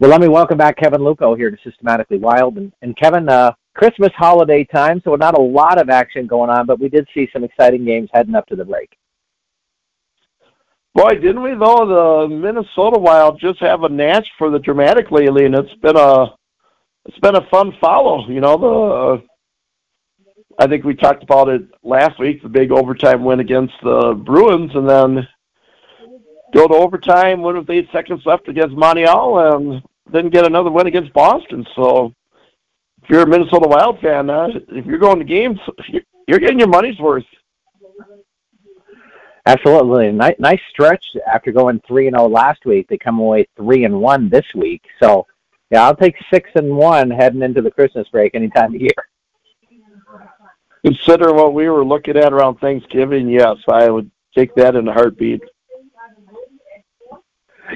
Well, let me welcome back Kevin Luckow here to Systematically Wild. And, and Kevin, uh, Christmas holiday time, so not a lot of action going on, but we did see some exciting games heading up to the break. Boy, didn't we though? The Minnesota Wild just have a natch for the dramatic lately, and it's been a it's been a fun follow. You know, the uh, I think we talked about it last week, the big overtime win against the Bruins, and then go to overtime, win with eight seconds left against Montreal, and then get another win against Boston. So, if you're a Minnesota Wild fan, uh, if you're going to games, you're getting your money's worth. Absolutely, nice, nice stretch after going three and zero last week. They come away three and one this week. So, yeah, I'll take six and one heading into the Christmas break any time of year. Considering what we were looking at around Thanksgiving. Yes, I would take that in a heartbeat.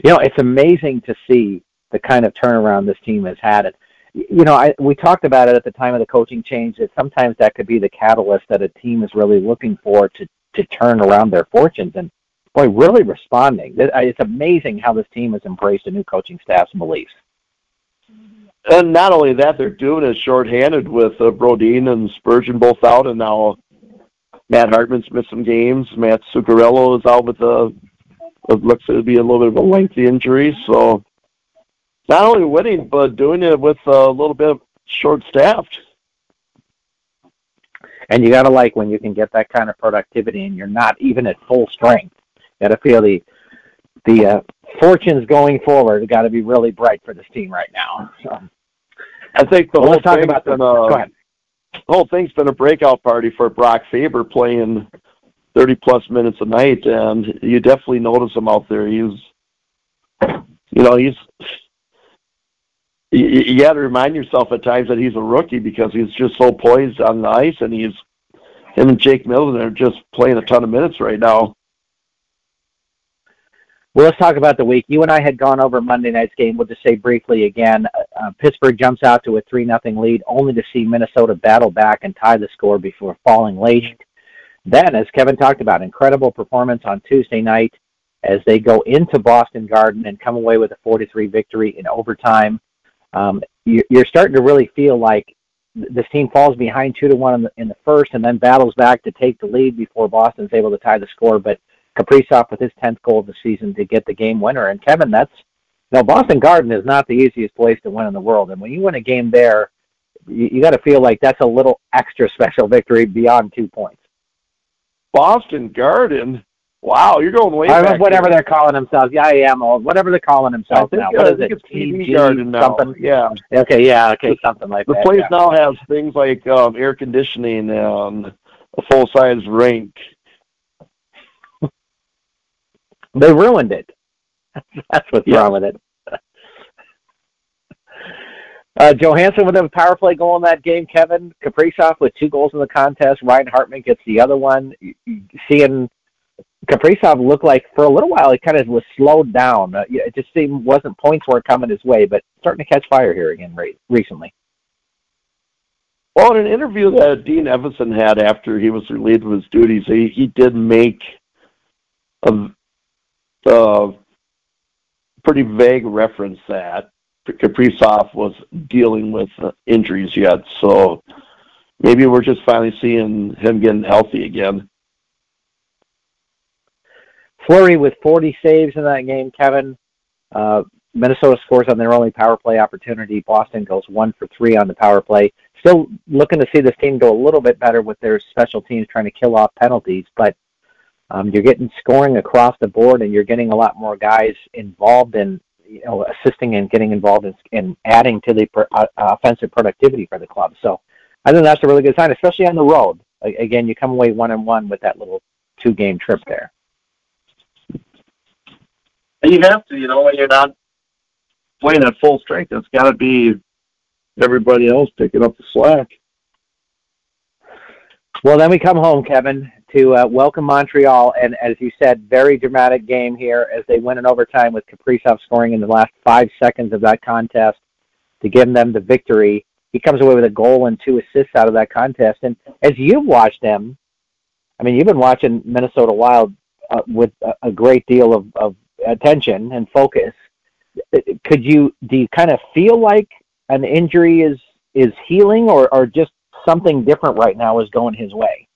You know, it's amazing to see the kind of turnaround this team has had. It, you know, I, we talked about it at the time of the coaching change that sometimes that could be the catalyst that a team is really looking for to to turn around their fortunes. And boy, really responding. It's amazing how this team has embraced a new coaching staff's beliefs. And not only that, they're doing it shorthanded with uh, Brodin and Spurgeon both out, and now Matt Hartman's missed some games. Matt Zuccarello is out with a it looks to be a little bit of a lengthy injury. So not only winning, but doing it with a little bit short-staffed. And you got to like when you can get that kind of productivity and you're not even at full strength. You got to feel the the uh, fortunes going forward got to be really bright for this team right now. So. I think the well, whole talk about been a, Go ahead. the whole thing's been a breakout party for Brock Faber playing 30 plus minutes a night, and you definitely notice him out there. He's, you know, he's. You, you got to remind yourself at times that he's a rookie because he's just so poised on the ice, and he's him and Jake Middleton are just playing a ton of minutes right now. Well, let's talk about the week. You and I had gone over Monday night's game. We'll just say briefly again. Uh, Pittsburgh jumps out to a three nothing lead, only to see Minnesota battle back and tie the score before falling late. Then, as Kevin talked about, incredible performance on Tuesday night as they go into Boston Garden and come away with a 43 victory in overtime. Um, you're starting to really feel like this team falls behind two to one in the, in the first, and then battles back to take the lead before Boston's able to tie the score. But Kaprizov with his 10th goal of the season to get the game winner. And Kevin, that's you Boston Garden is not the easiest place to win in the world, and when you win a game there, you, you got to feel like that's a little extra special victory beyond two points. Boston Garden. Wow, you're going way I back. Whatever they're calling themselves. Yeah, I am old. Whatever they're calling themselves think, now. Uh, what is it? TD Garden now. Something? Yeah. Okay. Yeah. Okay. Something like the that. The place yeah. now has things like um, air conditioning and a full size rink they ruined it. That's what's yeah. wrong with it. Uh, Johansson with a power play goal in that game. Kevin Kaprizov with two goals in the contest. Ryan Hartman gets the other one. Seeing Kaprizov look like for a little while he kind of was slowed down. Uh, it just seemed wasn't points weren't coming his way, but starting to catch fire here again re- recently. Well, in an interview that Dean Evason had after he was relieved of his duties, he, he did make a uh, pretty vague reference that Kaprizov was dealing with injuries yet. So maybe we're just finally seeing him getting healthy again. Fleury with 40 saves in that game, Kevin. Uh, Minnesota scores on their only power play opportunity. Boston goes one for three on the power play. Still looking to see this team go a little bit better with their special teams trying to kill off penalties, but um, you're getting scoring across the board, and you're getting a lot more guys involved in you know assisting and getting involved in, in adding to the per, uh, offensive productivity for the club. So I think that's a really good sign, especially on the road. Again, you come away one and one with that little two game trip there. And you have to, you know, when you're not playing at full strength, it's got to be everybody else picking up the slack. Well, then we come home, Kevin, to uh, welcome Montreal, and as you said, very dramatic game here as they win in overtime with Kaprizov scoring in the last five seconds of that contest to give them the victory. He comes away with a goal and two assists out of that contest. And as you've watched them, I mean, you've been watching Minnesota Wild uh, with a, a great deal of, of attention and focus. could you do you kind of feel like an injury is is healing, or or just something different right now is going his way?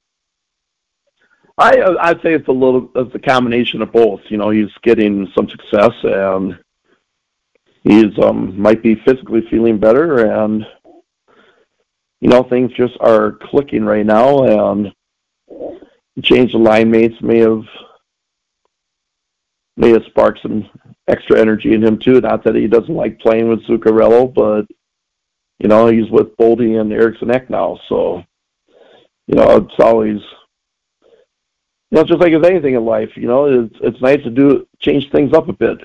I I'd say it's a little it's a combination of both. You know, he's getting some success and he's um might be physically feeling better and you know things just are clicking right now and change of line mates may have may have sparked some extra energy in him too. Not that he doesn't like playing with Zuccarello, but you know he's with Boldy and Eriksson Ek now, so you know it's always you know, it's just like with anything in life, you know, it's it's nice to do change things up a bit.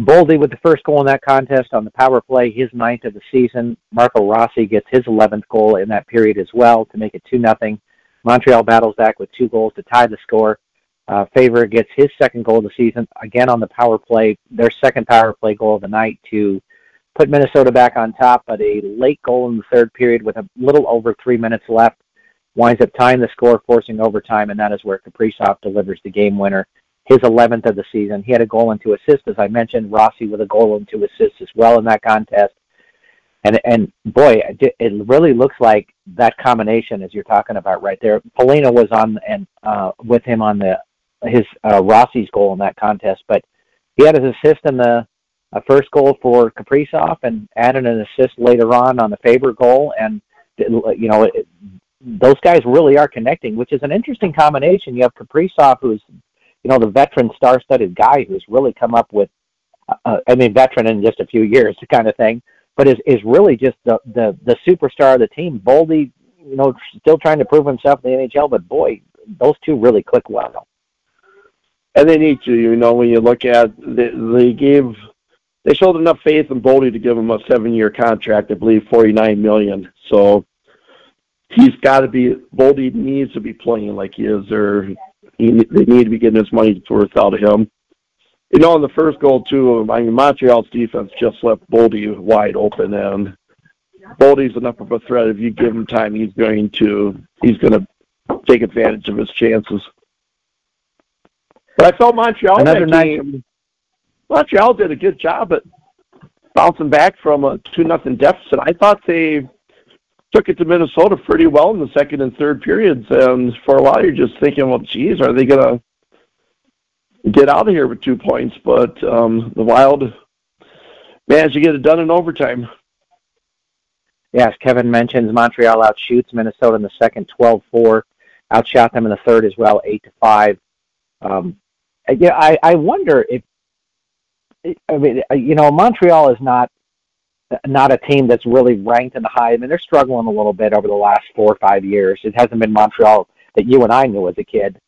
Boldy with the first goal in that contest on the power play, his ninth of the season. Marco Rossi gets his 11th goal in that period as well to make it 2 nothing. Montreal battles back with two goals to tie the score. Uh, Faber gets his second goal of the season, again on the power play, their second power play goal of the night to put Minnesota back on top, but a late goal in the third period with a little over three minutes left winds up tying the score, forcing overtime, and that is where Kaprizov delivers the game winner, his 11th of the season. He had a goal and two assists, as I mentioned. Rossi with a goal and two assists as well in that contest. And and boy, it really looks like that combination, as you're talking about right there. Foligno was on and uh, with him on the his uh, Rossi's goal in that contest, but he had his assist in the uh, first goal for Kaprizov and added an assist later on on the Faber goal. And you know, it, those guys really are connecting, which is an interesting combination. You have Kaprizov, who's you know the veteran, star-studded guy who's really come up with, uh, uh I mean, veteran in just a few years, kind of thing, but is is really just the the the superstar of the team. Boldy, you know, still trying to prove himself in the NHL, but boy, those two really click well. And they need to, you know, when you look at they, they gave they showed enough faith in Boldy to give him a seven-year contract, I believe, forty-nine million. So he's got to be Boldy needs to be playing like he is, or he, they need to be getting his money worth out of him. You know, in the first goal too, I mean Montreal's defense just left Boldy wide open, and Boldy's enough of a threat. If you give him time, he's going to he's going to take advantage of his chances. But I felt Montreal another night. Montreal did a good job at bouncing back from a two nothing deficit. I thought they took it to Minnesota pretty well in the second and third periods. And for a while, you're just thinking, well, geez, are they going to get out of here with two points? But um, the Wild managed to get it done in overtime. Yes, Kevin mentions Montreal outshoots Minnesota in the second 12-4, outshot them in the third as well, 8 to 5. Um, yeah, I, I wonder if I mean, you know, Montreal is not not a team that's really ranked in the high. I mean, they're struggling a little bit over the last four or five years. It hasn't been Montreal that you and I knew as a kid.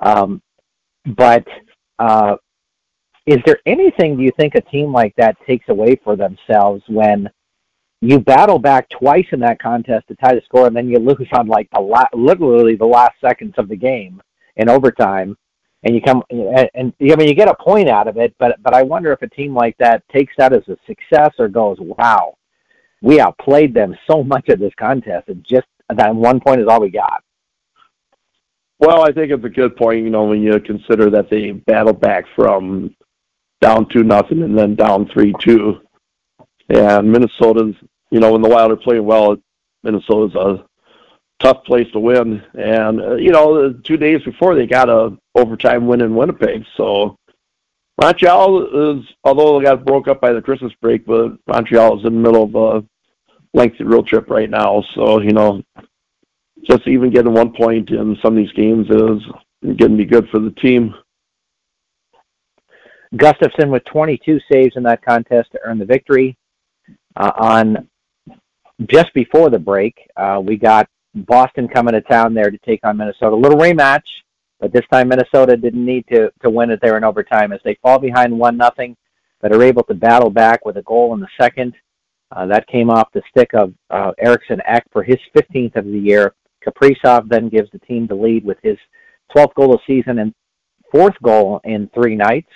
Um, but uh, is there anything do you think a team like that takes away for themselves when you battle back twice in that contest to tie the score, and then you lose on like the la- literally the last seconds of the game in overtime? And you come and, and I mean you get a point out of it, but but I wonder if a team like that takes that as a success or goes, wow, we outplayed them so much at this contest, and just that one point is all we got. Well, I think it's a good point. You know, when you consider that they battled back from down two nothing and then down three two, and Minnesota's, you know, when the Wild are playing well, Minnesota's a tough place to win. And uh, you know, two days before they got a overtime win in Winnipeg. So Montreal is, although they got broke up by the Christmas break, but Montreal is in the middle of a lengthy road trip right now. So you know, just even getting one point in some of these games is going to be good for the team. Gustafson with 22 saves in that contest to earn the victory. Uh, on just before the break, uh, we got Boston coming to town there to take on Minnesota. A little rematch, but this time Minnesota didn't need to to win it there in overtime as they fall behind one nothing, but are able to battle back with a goal in the second. Uh, that came off the stick of uh, Eriksson Ek for his 15th of the year. Kaprizov then gives the team the lead with his 12th goal of the season and fourth goal in three nights.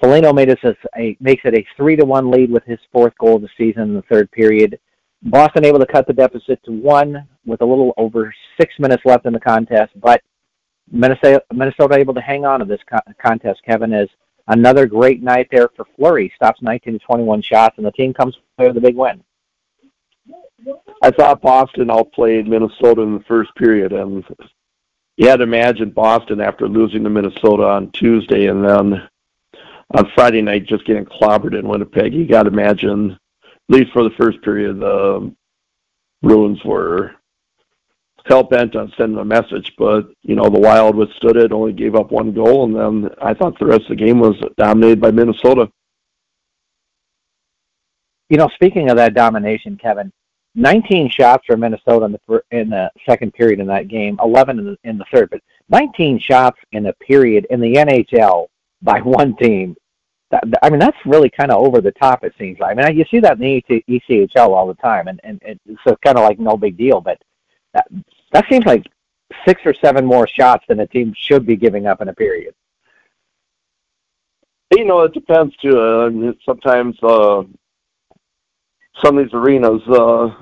Foligno made us a, makes it a three to one lead with his fourth goal of the season in the third period. Boston able to cut the deficit to one with a little over six minutes left in the contest, but Minnesota, Minnesota able to hang on to this co- contest, Kevin, is another great night there for Fleury. Stops 19 to 21 shots, and the team comes with a big win. I thought Boston outplayed Minnesota in the first period, and you had to imagine Boston after losing to Minnesota on Tuesday and then on Friday night just getting clobbered in Winnipeg. You got to imagine, at least for the first period, the Bruins were hell bent on sending a message, but you know the Wild withstood it, only gave up one goal, and then I thought the rest of the game was dominated by Minnesota. You know, speaking of that domination, Kevin, 19 shots for Minnesota in the in the second period in that game, 11 in the, in the third, but 19 shots in a period in the NHL by one team. I mean, that's really kind of over the top. It seems like. I mean, you see that in the ECHL all the time, and and, so kind of like no big deal. But that that seems like six or seven more shots than a team should be giving up in a period. You know, it depends too. Uh, sometimes uh, some of these arenas, uh,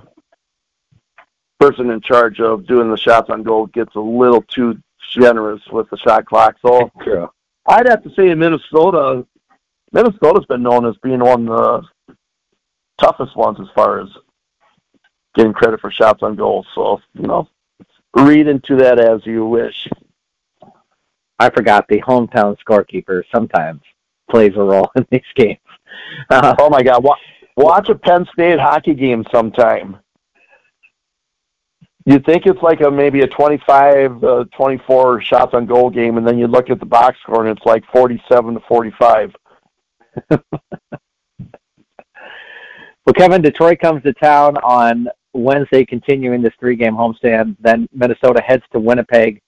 person in charge of doing the shots on goal gets a little too generous with the shot clock. So True. I'd have to say in Minnesota, Minnesota's been known as being one of the toughest ones as far as getting credit for shots on goal. So you know, read into that as you wish. I forgot the hometown scorekeeper sometimes plays a role in these games. Uh, oh my God! Watch a Penn State hockey game sometime. You'd think it's like a maybe a 25, uh, 24 shots on goal game, and then you look at the box score and it's like 47 to 45. well, Kevin, Detroit comes to town on Wednesday, continuing this three-game homestand. Then Minnesota heads to Winnipeg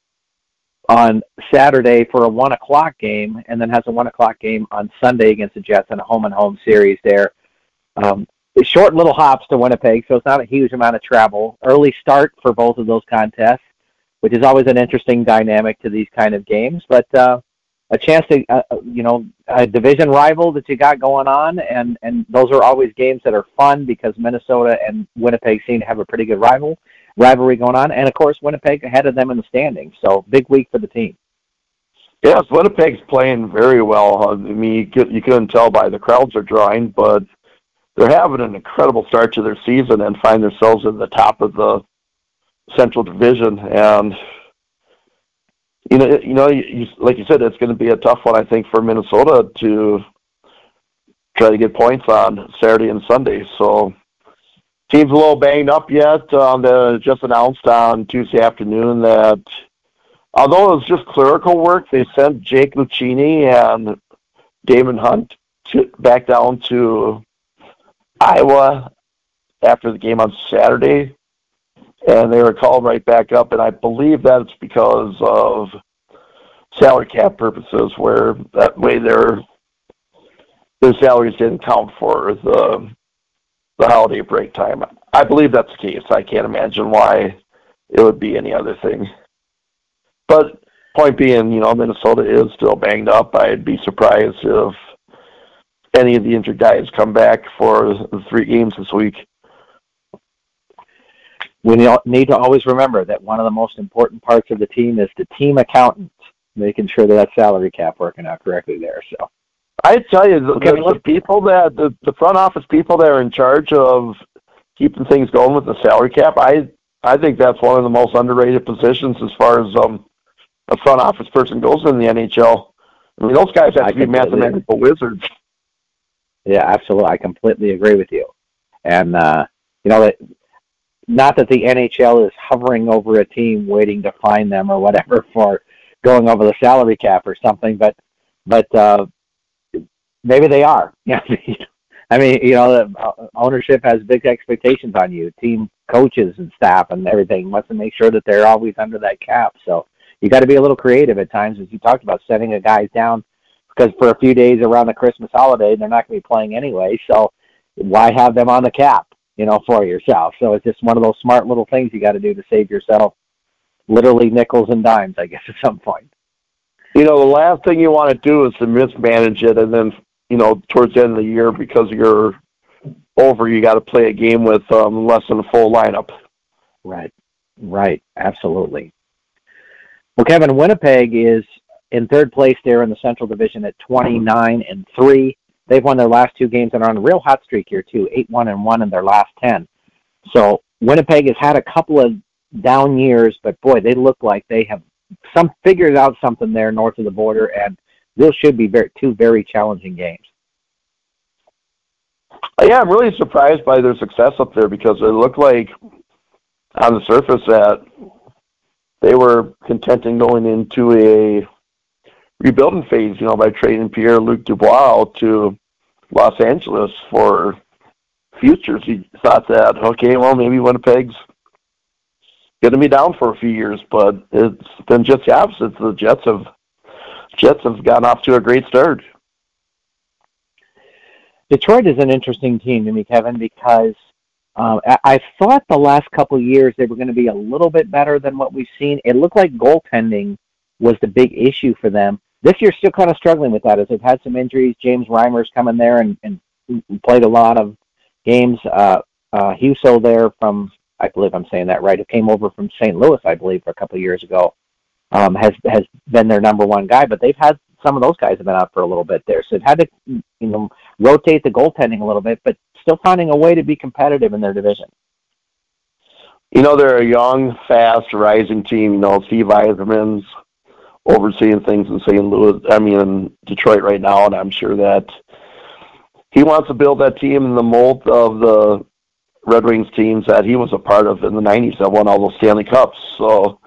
on Saturday for a one o'clock game, and then has a one o'clock game on Sunday against the Jets in a home and home series there. Um, short little hops to Winnipeg, so it's not a huge amount of travel. Early start for both of those contests, which is always an interesting dynamic to these kind of games. But uh, a chance to, uh, uh, you know, a division rival that you got going on, and and those are always games that are fun because Minnesota and Winnipeg seem to have a pretty good rival rivalry going on, and of course Winnipeg ahead of them in the standings. So big week for the team. Yes, Winnipeg's playing very well. I mean, you, you couldn't tell by the crowds are drawing, but they're having an incredible start to their season and find themselves in the top of the Central Division. And you know, you know, you, like you said, it's going to be a tough one, I think, for Minnesota to try to get points on Saturday and Sunday. So, team's a little banged up yet. Um, they just announced on Tuesday afternoon that although it was just clerical work, they sent Jake Lucchini and Daemon Hunt to, back down to Iowa after the game on Saturday, and they were called right back up. And I believe that's because of salary cap purposes, where that way their their salaries didn't count for the the holiday break time. I believe that's the case. I can't imagine why it would be any other thing. But point being, you know, Minnesota is still banged up. I'd be surprised if any of the injured guys come back for the three games this week. We need to always remember that one of the most important parts of the team is the team accountant, making sure that that salary cap working out correctly there. So, I tell you, the, okay, the, the people that the, the front office people that are in charge of keeping things going with the salary cap, I I think that's one of the most underrated positions as far as um, a front office person goes in the NHL. I mean, those guys have I to be mathematical wizards. Yeah, absolutely. I completely agree with you. And uh, you know that not that the NHL is hovering over a team waiting to find them or whatever for going over the salary cap or something, but but uh, maybe they are. Yeah. I mean, you know, the uh, ownership has big expectations on you. Team coaches and staff and everything to make sure that they're always under that cap. So you got to be a little creative at times, as you talked about, setting a guys down because for a few days around the Christmas holiday, they're not going to be playing anyway. So why have them on the cap, you know, for yourself? So it's just one of those smart little things you got to do to save yourself literally nickels and dimes, I guess, at some point. You know, the last thing you want to do is to mismanage it, and then you know, towards the end of the year, because you're over, you got to play a game with um, less than a full lineup. Right, right, absolutely. Well, Kevin, Winnipeg is in third place there in the Central Division at 29 and three. They've won their last two games and are on a real hot streak here too, eight one and one in their last ten. So Winnipeg has had a couple of down years, but boy, they look like they have some figured out something there north of the border, and those should be very, two very challenging games. Uh, yeah, I'm really surprised by their success up there because it looked like on the surface that they were contenting going into a rebuilding phase, you know, by trading Pierre Luc Dubois to Los Angeles for futures. He thought that, okay, well, maybe Winnipeg's going to be down for a few years, but it's been just the opposite. The Jets have Jets have gotten off to a great start. Detroit is an interesting team to me, Kevin, because um, I, I thought the last couple of years they were going to be a little bit better than what we've seen. It looked like goaltending was the big issue for them. This year, still kind of struggling with that as they've had some injuries. James Reimer's come in there and, and played a lot of games. Uh, uh, Husso there from, I believe I'm saying that right, who came over from St. Louis, I believe, a couple of years ago, um, has has been their number one guy. But they've had some of those guys have been out for a little bit there, so they've had to you know rotate the goaltending a little bit, but still finding a way to be competitive in their division. You know, they're a young, fast, rising team. You know, Steve Yzerman's overseeing things in St. Louis, I mean, in Detroit right now, and I'm sure that he wants to build that team in the mold of the Red Wings teams that he was a part of in the 90s that won all those Stanley Cups. So,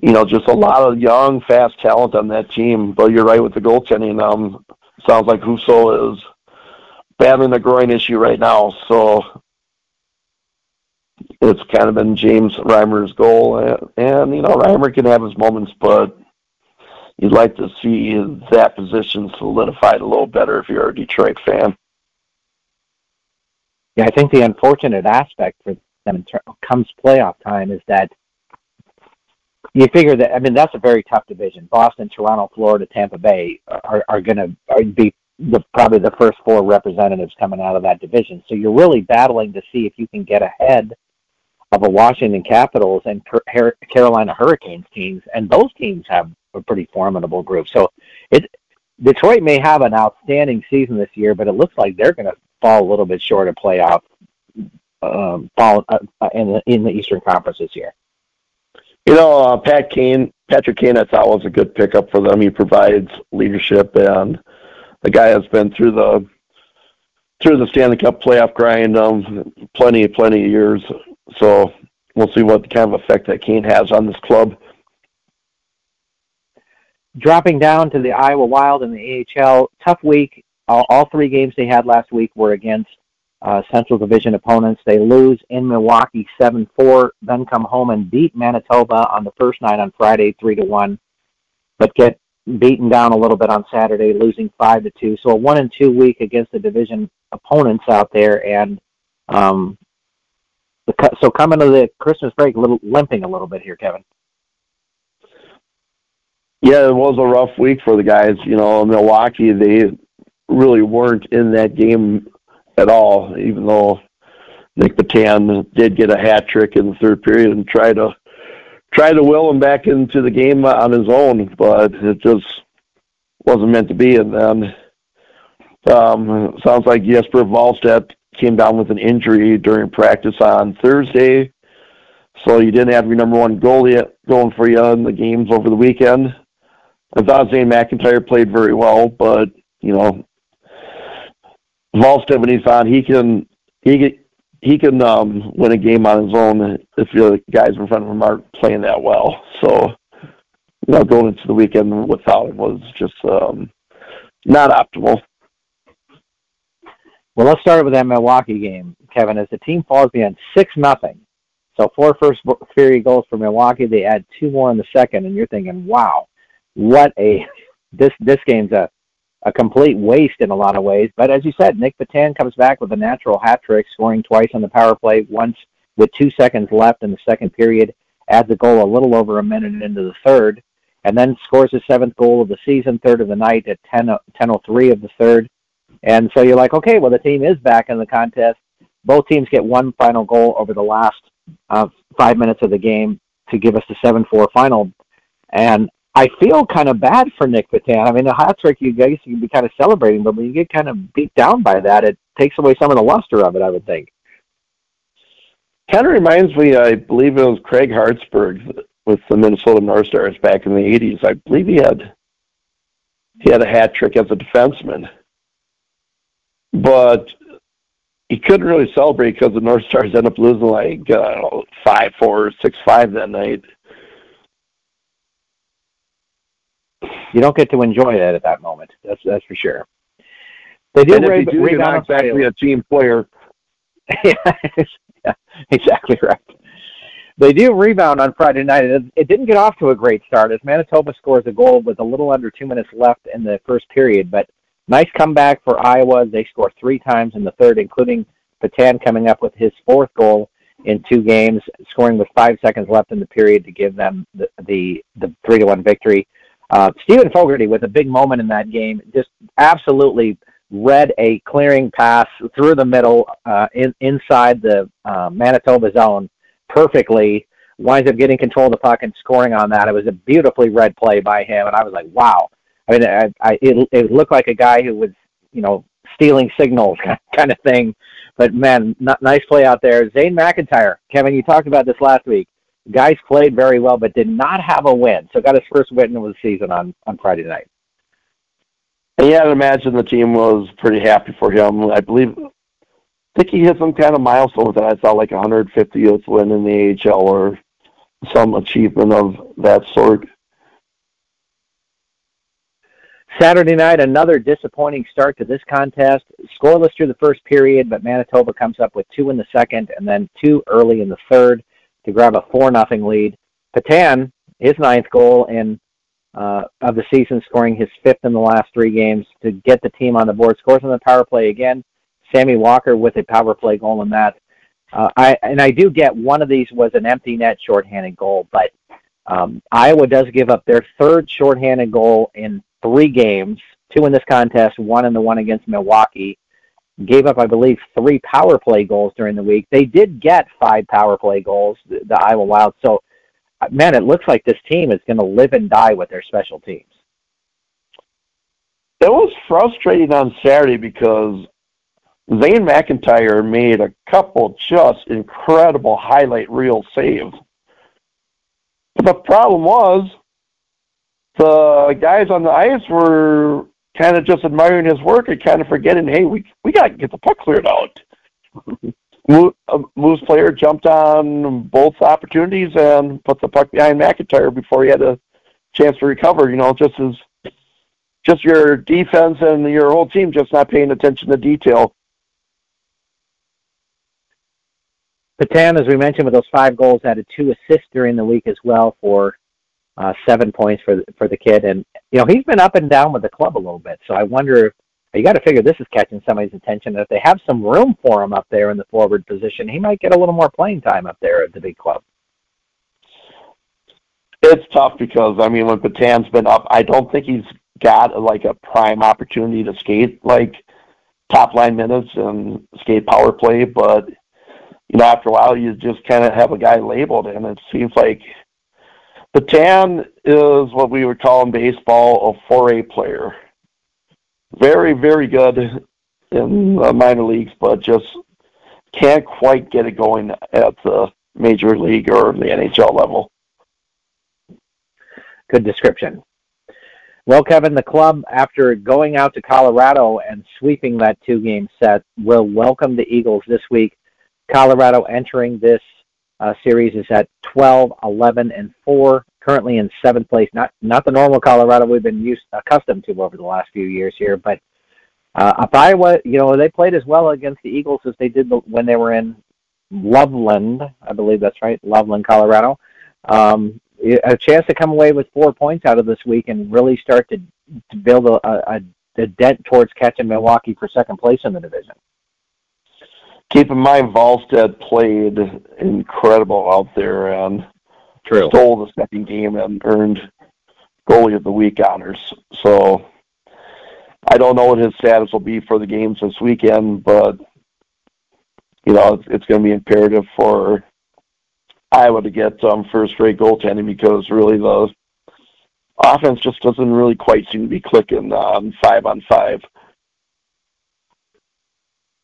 you know, just a lot of young, fast talent on that team. But you're right with the goaltending. Um, sounds like Husso is battling a groin issue right now. So it's kind of been James Reimer's goal. And, and, you know, Reimer can have his moments, but you'd like to see that position solidified a little better if you're a Detroit fan. Yeah, I think the unfortunate aspect for them ter- comes playoff time is that you figure that I mean that's a very tough division. Boston, Toronto, Florida, Tampa Bay are are going to be the probably the first four representatives coming out of that division. So you're really battling to see if you can get ahead of a Washington Capitals and Carolina Hurricanes teams, and those teams have a pretty formidable group. So it Detroit may have an outstanding season this year, but it looks like they're going to fall a little bit short of playoff um, fall uh, uh, in the in the Eastern Conference this year. You know, uh, Pat Kane, Patrick Kane, I thought was a good pickup for them. He provides leadership, and the guy has been through the through the Stanley Cup playoff grind um, plenty, plenty of years. So we'll see what kind of effect that Kane has on this club dropping down to the Iowa Wild in the AHL, tough week. All, three games they had last week were against uh, Central Division opponents. They lose in Milwaukee 7-4, then come home and beat Manitoba on the first night on Friday 3 to 1, but get beaten down a little bit on Saturday, losing 5 to 2. So a 1 and 2 week against the division opponents out there and um the, so coming to the Christmas break a little limping a little bit here, Kevin. Yeah, it was a rough week for the guys. You know, Milwaukee, they really weren't in that game at all, even though Nic Petan did get a hat trick in the third period and try to try to will him back into the game on his own, but it just wasn't meant to be. And then um, sounds like Jesper Wallstedt came down with an injury during practice on Thursday, so you didn't have your number one goalie going for you in the games over the weekend. I thought Zane McIntyre played very well, but you know, he's on, he can he can he can um, win a game on his own if the guys in front of him aren't playing that well. So, you know, going into the weekend without him was just um, not optimal. Well, let's start with that Milwaukee game, Kevin. As the team falls behind six nothing, so four first period goals for Milwaukee. They add two more in the second, and you're thinking, "Wow, what a this this game's a a complete waste in a lot of ways. But as you said, Nic Petan comes back with a natural hat trick, scoring twice on the power play, once with two seconds left in the second period, adds a goal a little over a minute into the third, and then scores his seventh goal of the season, third of the night at 10, 10.03 of the third. And so you're like, okay, well, the team is back in the contest. Both teams get one final goal over the last uh, five minutes of the game to give us the 7-4 final. And I feel kind of bad for Nic Petan. I mean, the hat trick, you guys can be kind of celebrating, but when you get kind of beat down by that, it takes away some of the luster of it. I would think. Kind of reminds me, I believe it was Craig Hartsburg with the Minnesota North Stars back in the '80s. I believe he had he had a hat trick as a defenseman, but he couldn't really celebrate because the North Stars ended up losing like uh, five four, six five that night. You don't get to enjoy that at that moment. That's that's for sure. They do, and if you do you're not exactly a team player. yeah, exactly right. They do rebound on Friday night. It, it didn't get off to a great start as Manitoba scores a goal with a little under two minutes left in the first period, but nice comeback for Iowa. They score three times in the third, including Petan coming up with his fourth goal in two games, scoring with five seconds left in the period to give them the the, the three to one victory. Uh, Steven Fogarty with a big moment in that game, just absolutely read a clearing pass through the middle uh, in, inside the uh, Manitoba zone perfectly. Winds up getting control of the puck and scoring on that. It was a beautifully read play by him, and I was like, wow. I mean, I, I, it, it looked like a guy who was, you know, stealing signals kind of thing. But man, nice play out there. Zane McIntyre, Kevin, you talked about this last week. Guys played very well, but did not have a win. So got his first win of the season on on Friday night. Yeah, I'd imagine the team was pretty happy for him. I believe, I think he hit some kind of milestone that. I saw like 150th win in the AHL or some achievement of that sort. Saturday night, another disappointing start to this contest. Scoreless through the first period, but Manitoba comes up with two in the second and then two early in the third to grab a 4 nothing lead. Petan, his ninth goal in uh, of the season, scoring his fifth in the last three games to get the team on the board. Scores on the power play again. Sammy Walker with a power play goal in that. Uh, I and I do get one of these was an empty net shorthanded goal, but um, Iowa does give up their third shorthanded goal in three games, two in this contest, one in the one against Milwaukee. Gave up, I believe, three power play goals during the week. They did get five power play goals, the, the Iowa Wild. So uh, man, it looks like this team is going to live and die with their special teams. It was frustrating on Saturday because Zane McIntyre made a couple just incredible highlight reel saves. But the problem was the guys on the ice were kind of just admiring his work and kind of forgetting, hey, we we got to get the puck cleared out. Uh, Moose player jumped on both opportunities and put the puck behind McIntyre before he had a chance to recover. You know, just as just your defense and your whole team just not paying attention to detail. Petan, as we mentioned, with those five goals, added two assists during the week as well for uh, seven points for the, for the kid. And you know, he's been up and down with the club a little bit. So I wonder if you got to figure this is catching somebody's attention. If they have some room for him up there in the forward position, he might get a little more playing time up there at the big club. It's tough because I mean, when Petan's been up, I don't think he's got like a prime opportunity to skate like top line minutes and skate power play. But you know, after a while, you just kind of have a guy labeled, and it seems like Petan is what we would call in baseball a 4A player very, very good in the minor leagues, but just can't quite get it going at the major league or the NHL level. Good description. Well, Kevin, the club, after going out to Colorado and sweeping that two game set, will welcome the Eagles this week. Colorado entering this uh, series is at 12, 11, and 4 currently in seventh place. Not not the normal Colorado we've been used accustomed to over the last few years here, but uh, if Iowa, you know, they played as well against the Eagles as they did when they were in Loveland, I believe that's right, Loveland, Colorado. Um, a chance to come away with four points out of this week and really start to, to build a, a, a dent towards catching Milwaukee for second place in the division. Keep in mind, Wallstedt played incredible out there and True. stole the second game and earned goalie of the week honors. So I don't know what his status will be for the games this weekend, but you know it's, it's going to be imperative for Iowa to get um, first-rate goaltending because really the offense just doesn't really quite seem to be clicking on five on five.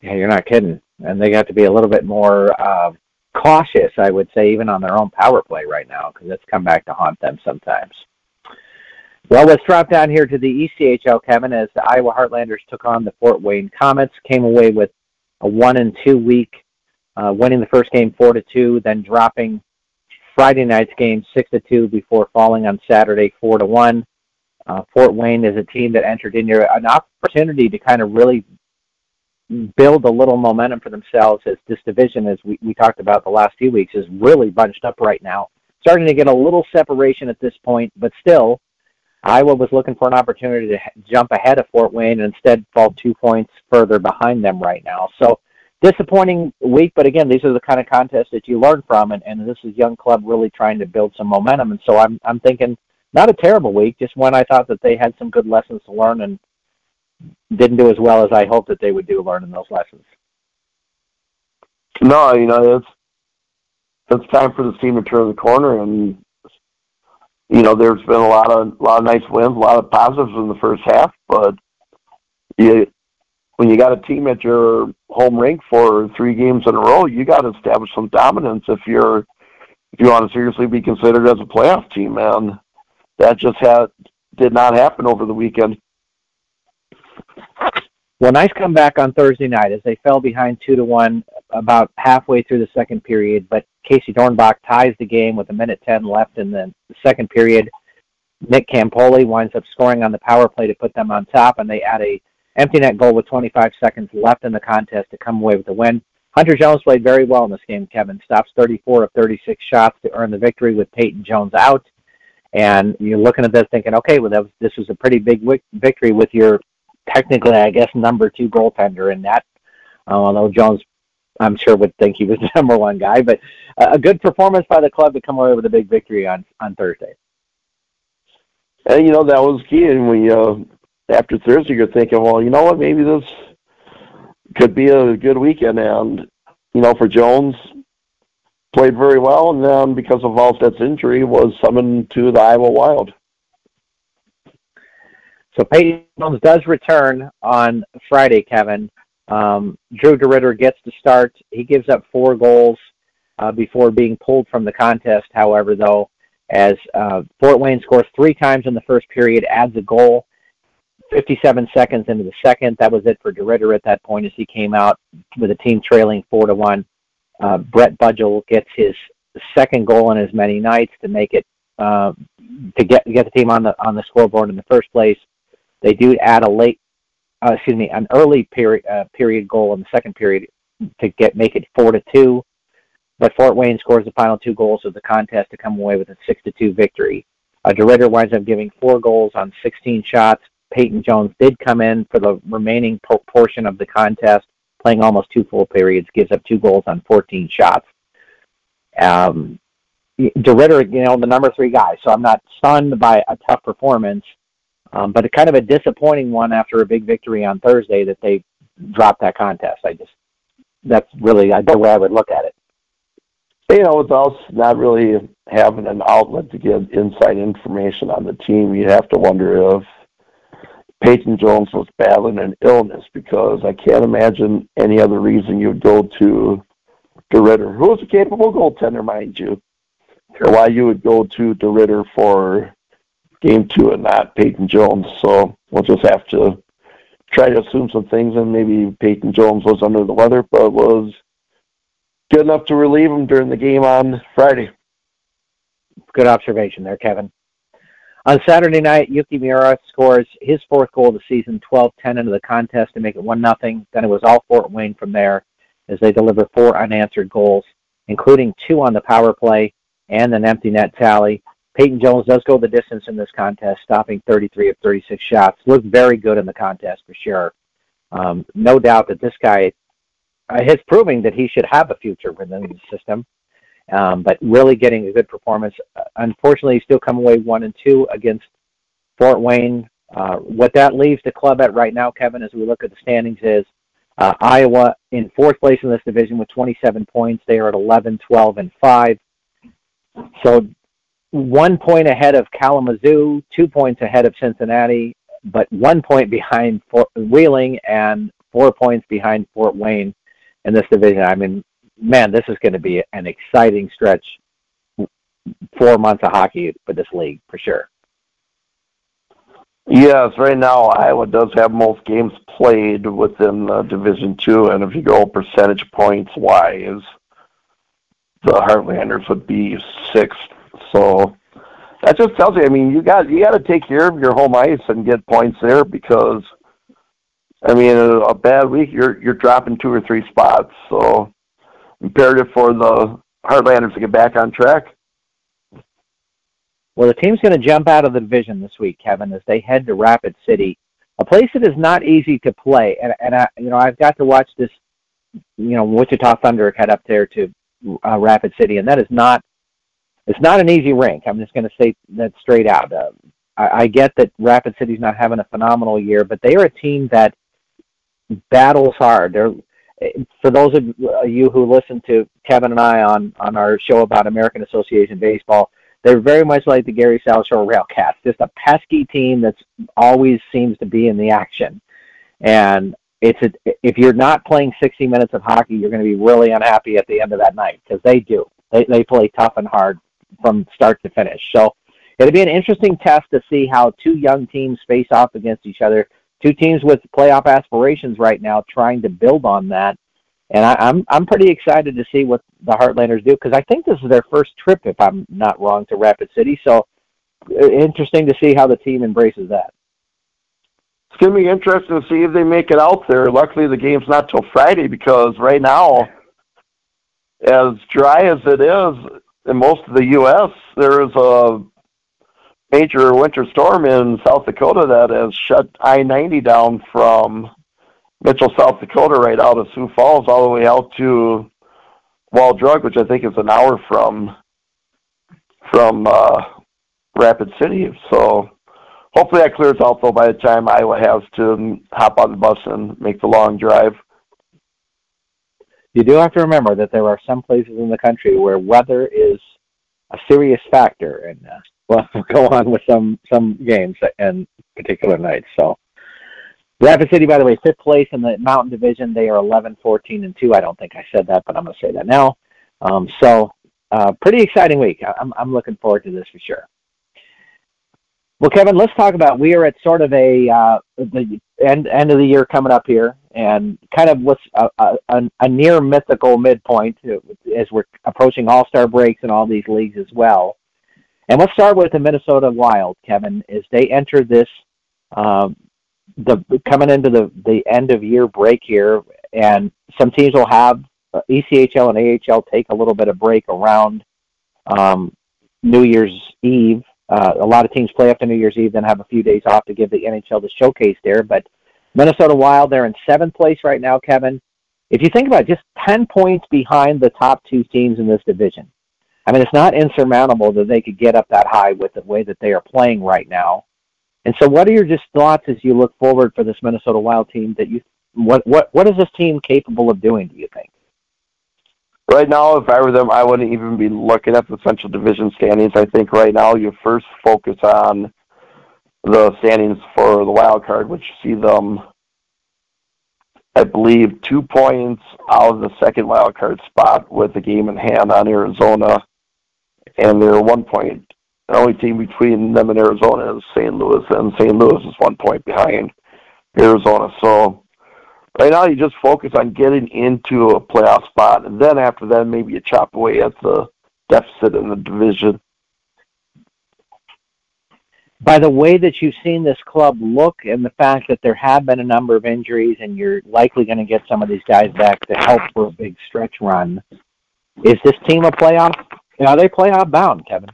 Yeah, you're not kidding. And they got to be a little bit more uh, cautious, I would say, even on their own power play right now, because it's come back to haunt them sometimes. Well, let's drop down here to the ECHL, Kevin, as the Iowa Heartlanders took on the Fort Wayne Comets, came away with a one and two week, uh, winning the first game four to two, then dropping Friday night's game six to two before falling on Saturday four to one. Uh, Fort Wayne is a team that entered in here an opportunity to kind of really build a little momentum for themselves as this division, as we, we talked about the last few weeks, is really bunched up right now. Starting to get a little separation at this point, but still, Iowa was looking for an opportunity to jump ahead of Fort Wayne and instead fall two points further behind them right now. So disappointing week, but again, these are the kind of contests that you learn from, and, and this is young club really trying to build some momentum. And so I'm I'm thinking not a terrible week, just one I thought that they had some good lessons to learn and didn't do as well as I hoped that they would do learning those lessons. No, you know it's it's time for the team to turn the corner and you know, there's been a lot of a lot of nice wins, a lot of positives in the first half, but you when you got a team at your home rink for three games in a row, you got to establish some dominance if you're if you want to seriously be considered as a playoff team, and That just had did not happen over the weekend. Well, nice comeback on Thursday night as they fell behind two to one about halfway through the second period, but Casey Dornbach ties the game with a minute 10 left in the second period. Nick Campoli winds up scoring on the power play to put them on top, and they add a empty net goal with 25 seconds left in the contest to come away with the win. Hunter Jones played very well in this game, Kevin. Stops 34 of 36 shots to earn the victory with Peyton Jones out. And you're looking at this thinking, okay, well, was, this was a pretty big victory with your technically, I guess, number two goaltender in that. Uh, although Jones I'm sure would think he was the number one guy. But a good performance by the club to come away with a big victory on on Thursday. And you know that was key. And we uh, after Thursday, you're thinking, well, you know what, maybe this could be a good weekend. And you know, for Jones, played very well, and then because of Wallstedt's injury, was summoned to the Iowa Wild. So Peyton Jones does return on Friday, Kevin. Um, Drew DeRidder gets to start. He gives up four goals uh, before being pulled from the contest, however, though, as uh, Fort Wayne scores three times in the first period, adds a goal 57 seconds into the second. That was it for DeRidder at that point as he came out with the team trailing 4 to 1. Uh, Brett Budgel gets his second goal in as many nights to make it uh, to get get the team on the on the scoreboard in the first place. They do add a late uh, excuse me, an early period uh, period goal in the second period to get make it four to two. But Fort Wayne scores the final two goals of the contest to come away with a six to two victory. Uh, DeRidder winds up giving four goals on 16 shots. Peyton Jones did come in for the remaining portion of the contest, playing almost two full periods, gives up two goals on 14 shots. Um, DeRidder, you know, the number three guy, so I'm not stunned by a tough performance. Um, but a kind of a disappointing one after a big victory on Thursday that they dropped that contest. I just that's really the way I would look at it. You know, with us not really having an outlet to get inside information on the team, you have to wonder if Peyton Jones was battling an illness because I can't imagine any other reason you'd go to DeRidder, who is a capable goaltender, mind you, or why you would go to DeRidder for game two and not Peyton Jones. So we'll just have to try to assume some things, and maybe Peyton Jones was under the weather, but was good enough to relieve him during the game on Friday. Good observation there, Kevin. On Saturday night, Yuki Miura scores his fourth goal of the season, 12-10 into the contest to make it 1-0. Then it was all Fort Wayne from there as they deliver four unanswered goals, including two on the power play and an empty net tally. Peyton Jones does go the distance in this contest, stopping 33 of 36 shots. Looked very good in the contest for sure. Um, no doubt that this guy uh, is proving that he should have a future within the system. Um, but really getting a good performance. Uh, unfortunately, still come away one and two against Fort Wayne. Uh, what that leaves the club at right now, Kevin, as we look at the standings, is uh, Iowa in fourth place in this division with 27 points. They are at 11, 12, and five. So one point ahead of Kalamazoo, two points ahead of Cincinnati, but one point behind Fort Wheeling and four points behind Fort Wayne in this division. I mean, man, this is going to be an exciting stretch. Four months of hockey for this league for sure. Yes, right now Iowa does have most games played within Division Two, and if you go percentage points wise, the Heartlanders would be sixth. So that just tells you. I mean, you got you got to take care of your home ice and get points there because, I mean, a, a bad week you're you're dropping two or three spots. So imperative for the Heartlanders to get back on track. Well, the team's going to jump out of the division this week, Kevin, as they head to Rapid City, a place that is not easy to play. And and I, you know, I've got to watch this. You know, Wichita Thunder head up there to uh, Rapid City, and that is not it's not an easy rink. I'm just going to say that straight out. Uh, I, I get that Rapid City's not having a phenomenal year, but they are a team that battles hard. They're for those of you who listen to Kevin and I on on our show about American Association baseball, they're very much like the Gary South Shore Railcats, just a pesky team that always seems to be in the action. And it's a, if you're not playing 60 minutes of hockey, you're going to be really unhappy at the end of that night because they do. They they play tough and hard from start to finish. So it'll be an interesting test to see how two young teams face off against each other. Two teams with playoff aspirations right now, trying to build on that. And I, I'm I'm pretty excited to see what the Heartlanders do because I think this is their first trip, if I'm not wrong, to Rapid City. So uh, interesting to see how the team embraces that. It's going to be interesting to see if they make it out there. Luckily, the game's not till Friday because right now, as dry as it is, in most of the U.S., there is a major winter storm in South Dakota that has shut I-90 down from Mitchell, South Dakota, right out of Sioux Falls, all the way out to Wall Drug, which I think is an hour from from uh, Rapid City. So hopefully that clears out though by the time Iowa has to hop on the bus and make the long drive you do have to remember that there are some places in the country where weather is a serious factor, and uh, well, go on with some some games and particular nights. So, Rapid City, by the way, fifth place in the Mountain Division. They are 11, 14, and two. I don't think I said that, but I'm going to say that now. Um, so, uh, pretty exciting week. I'm I'm looking forward to this for sure. Well, Kevin, let's talk about. We are at sort of a uh, the end end of the year coming up here, and kind of what's a, a, a near mythical midpoint as we're approaching All Star breaks and all these leagues as well. And let's start with the Minnesota Wild, Kevin, as they enter this um, the coming into the the end of year break here, and some teams will have uh, ECHL and AHL take a little bit of break around um, New Year's Eve uh, a lot of teams play after New Year's Eve, then have a few days off to give the NHL the showcase there. But Minnesota Wild, they're in seventh place right now, Kevin. If you think about it, just 10 points behind the top two teams in this division. I mean, it's not insurmountable that they could get up that high with the way that they are playing right now. And so, what are your just thoughts as you look forward for this Minnesota Wild team? That you, what, what, what is this team capable of doing? Do you think? Right now, if I were them, I wouldn't even be looking at the Central Division standings. I think right now you first focus on the standings for the wild card, which see them, I believe, two points out of the second wild card spot with a game in hand on Arizona, and they're one point. The only team between them and Arizona is St. Louis, and St. Louis is one point behind Arizona. So right now you just focus on getting into a playoff spot, and then after that, maybe you chop away at the deficit in the division. By the way that you've seen this club look, and the fact that there have been a number of injuries, and you're likely going to get some of these guys back to help for a big stretch run, is this team a playoff? Are they playoff bound, Kevin?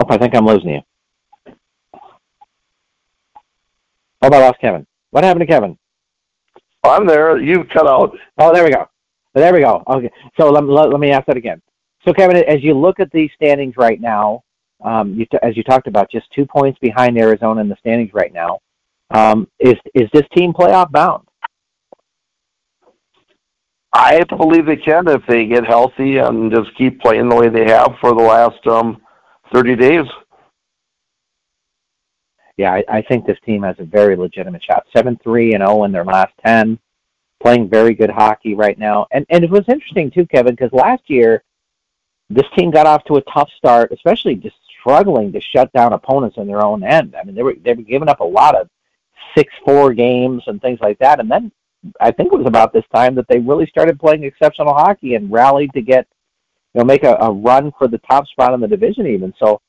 Oh, I think I'm losing you. Oh, I lost Kevin. What happened to Kevin? I'm there. You cut out. Oh, there we go. There we go. Okay. So let, let, let me ask that again. So, Kevin, as you look at these standings right now, um, you t- as you talked about, just two points behind Arizona in the standings right now. Um, is is this team playoff bound? I believe they can if they get healthy and just keep playing the way they have for the last um, 30 days. Yeah, I, I think this team has a very legitimate shot. Seven three and zero oh in their last ten, playing very good hockey right now. And and it was interesting too, Kevin, because last year this team got off to a tough start, especially just struggling to shut down opponents in their own end. I mean, they were they were giving up a lot of six four games and things like that, and then I think it was about this time that they really started playing exceptional hockey and rallied to get, you know, make a, a run for the top spot in the division even. So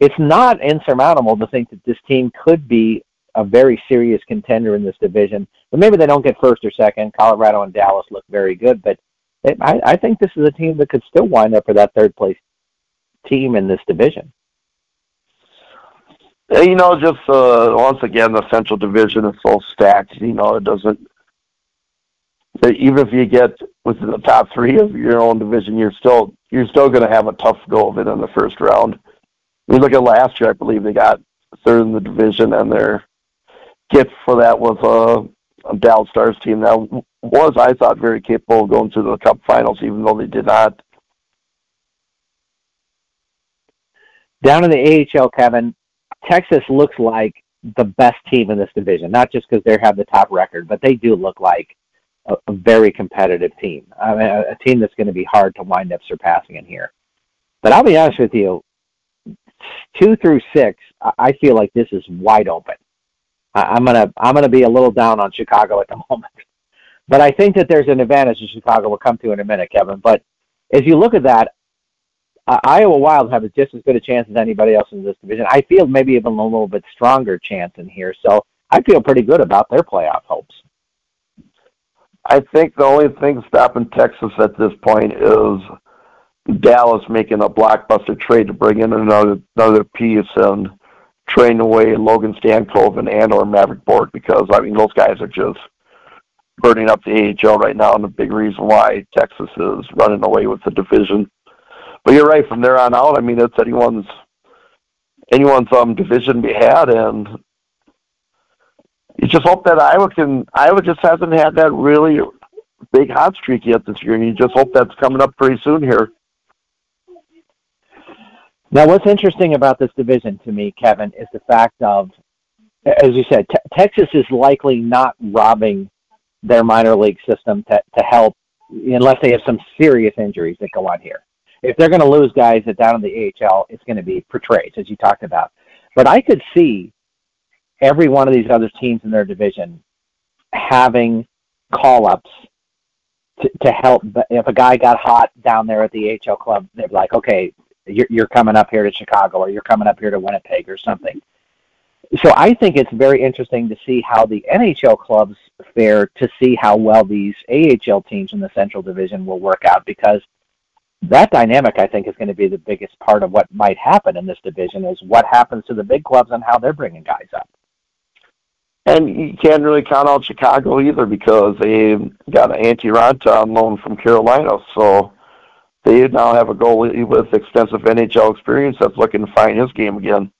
it's not insurmountable to think that this team could be a very serious contender in this division. But maybe they don't get first or second. Colorado and Dallas look very good, but it, I, I think this is a team that could still wind up for that third place team in this division. You know, just uh, once again, the Central Division is so stacked. You know, it doesn't even if you get within the top three of your own division, you're still you're still going to have a tough go of it in the first round. You look at last year; I believe they got third in the division, and their gift for that was a, a Dallas Stars team that was, I thought, very capable of going to the Cup Finals, even though they did not. Down in the AHL, Kevin, Texas looks like the best team in this division. Not just because they have the top record, but they do look like a, a very competitive team. I mean, a, a team that's going to be hard to wind up surpassing in here. But I'll be honest with you, two through six, I feel like this is wide open. I'm gonna I'm gonna be a little down on Chicago at the moment, but I think that there's an advantage that Chicago will come to in a minute, Kevin. But as you look at that, Iowa Wild have just as good a chance as anybody else in this division. I feel maybe even a little bit stronger chance in here, so I feel pretty good about their playoff hopes. I think the only thing stopping Texas at this point is Dallas making a blockbuster trade to bring in another another piece and train away Logan Stankoven and or Maverick Bourque because I mean those guys are just burning up the AHL right now and the big reason why Texas is running away with the division. But you're right, from there on out, I mean it's anyone's anyone's um division be had and you just hope that Iowa can. Iowa just hasn't had that really big hot streak yet this year, and you just hope that's coming up pretty soon here. Now, what's interesting about this division to me, Kevin, is the fact of, as you said, te- Texas is likely not robbing their minor league system to, to help unless they have some serious injuries that go on here. If they're going to lose guys that down in the AHL, it's going to be portrays, as you talked about. But I could see every one of these other teams in their division having call ups to, to help. If a guy got hot down there at the HL club, they're like, okay, you're, you're coming up here to Chicago or you're coming up here to Winnipeg or something. So I think it's very interesting to see how the NHL clubs fare to see how well these AHL teams in the Central Division will work out because that dynamic I think is going to be the biggest part of what might happen in this division is what happens to the big clubs and how they're bringing guys up. And you can't really count out Chicago either because they got an Antti Raanta on loan from Carolina. So they now have a goalie with extensive NHL experience that's looking to find his game again.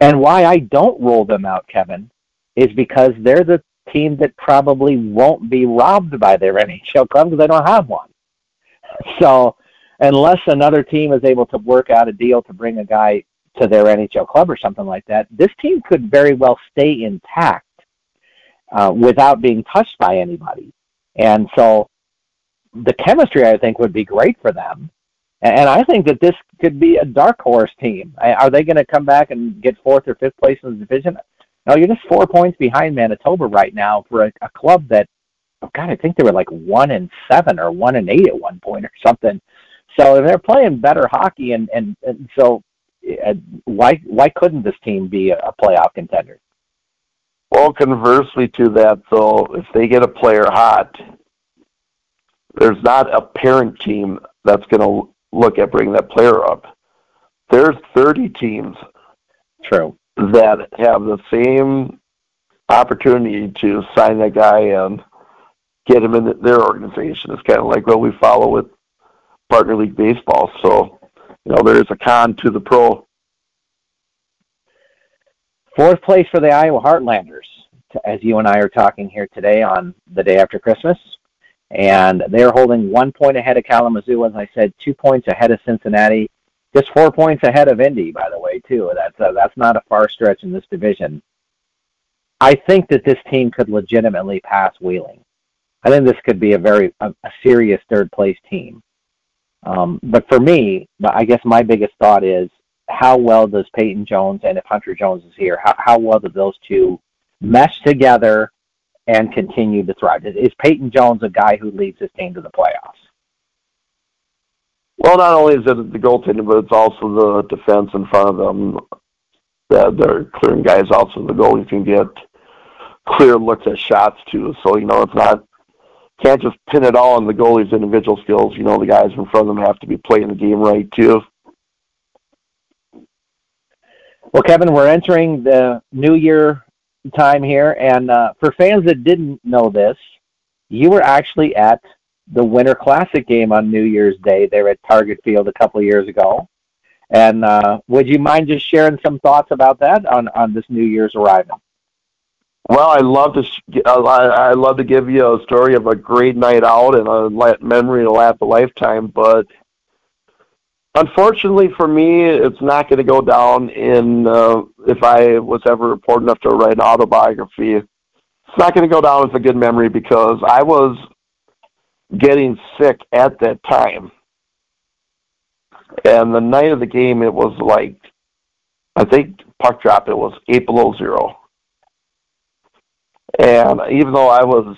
And why I don't roll them out, Kevin, is because they're the team that probably won't be robbed by their NHL club because they don't have one. So unless another team is able to work out a deal to bring a guy to their NHL club or something like that, this team could very well stay intact uh, without being touched by anybody. And so the chemistry, I think, would be great for them. And I think that this could be a dark horse team. Are they going to come back and get fourth or fifth place in the division? No, you're just four points behind Manitoba right now for a, a club that, oh God, I think they were like one and seven or one and eight at one point or something. So they're playing better hockey, and and, and so Uh, why why couldn't this team be a playoff contender? Well, conversely to that, though, if they get a player hot, there's not a parent team that's going to look at bringing that player up. There's 30 teams True. that have the same opportunity to sign that guy and get him in their organization. It's kind of like what we follow with partner league baseball. So you know, there is a con to the pro. Fourth place for the Iowa Heartlanders, as you and I are talking here today on the day after Christmas. and they're holding one point ahead of Kalamazoo, as I said, two points ahead of Cincinnati, just four points ahead of Indy, by the way, too. That's a, that's not a far stretch in this division. I think that this team could legitimately pass Wheeling. I think this could be a very a, a serious third place team. Um, but for me, I guess my biggest thought is how well does Peyton Jones and if Hunter Jones is here, how, how well do those two mesh together and continue to thrive? Is Peyton Jones a guy who leads his team to the playoffs? Well, not only is it the goaltending, but it's also the defense in front of them. That they're clearing guys out so the goalie can get clear looks at shots too. So you know, it's not can't just pin it all on the goalie's individual skills. You know, the guys in front of them have to be playing the game right too. Well, Kevin, we're entering the new year time here, and uh, for fans that didn't know this, you were actually at the Winter Classic game on New Year's Day there at Target Field a couple of years ago. And uh, would you mind just sharing some thoughts about that on, on this New Year's arrival? Well, I love to I love to give you a story of a great night out and a memory to last a lifetime, but unfortunately for me, it's not going to go down in uh, if I was ever important enough to write an autobiography. It's not going to go down as a good memory because I was getting sick at that time, and the night of the game, it was like I think puck drop. It was eight below zero and even though I was,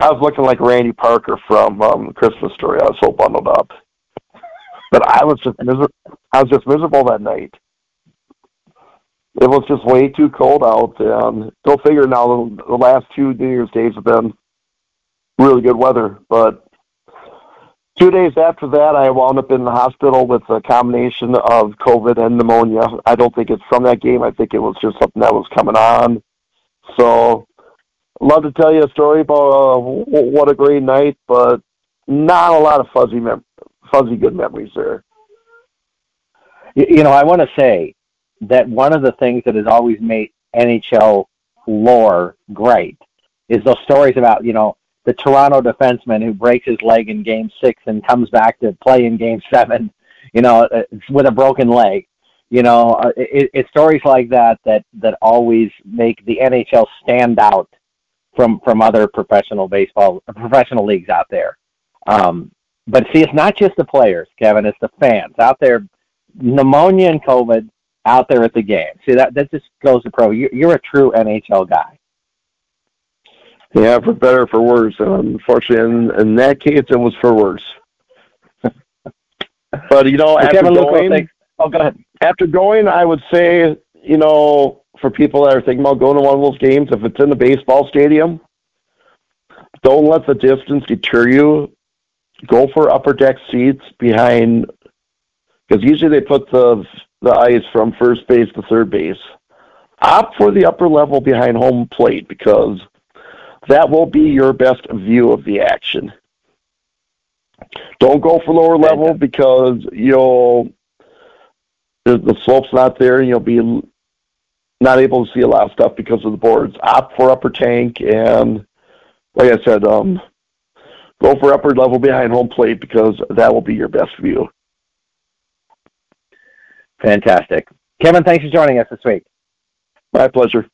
I was looking like Randy Parker from um, Christmas Story. I was so bundled up, but I was just miserable. I was just miserable that night. It was just way too cold out, and go figure. Now the, the last two New Year's days have been really good weather, but two days after that, I wound up in the hospital with a combination of COVID and pneumonia. I don't think it's from that game. I think it was just something that was coming on. So love to tell you a story about uh, what a great night, but not a lot of fuzzy mem- fuzzy good memories there. You know, I want to say that one of the things that has always made NHL lore great is those stories about you know the Toronto defenseman who breaks his leg in Game Six and comes back to play in Game Seven, you know, uh, with a broken leg. You know, uh, it, it's stories like that that that always make the NHL stand out from from other professional baseball professional leagues out there. Um, but see, it's not just the players, Kevin. It's the fans out there. Pneumonia and COVID out there at the game. See that that just goes to pro. You're, you're a true NHL guy. Yeah, for better for worse. Unfortunately, in, in that case, it was for worse. but you know, after Kevin going, oh, go ahead. After going, I would say, you know, for people that are thinking about going to one of those games, if it's in the baseball stadium, don't let the distance deter you. Go for upper deck seats behind, because usually they put the the ice from first base to third base. Opt for the upper level behind home plate because that will be your best view of the action. Don't go for lower level because you'll the, the slope's not there and you'll be not able to see a lot of stuff because of the boards. Opt for upper tank and, like I said, um, go for upper level behind home plate because that will be your best view. Fantastic. Kevin, thanks for joining us this week. My pleasure.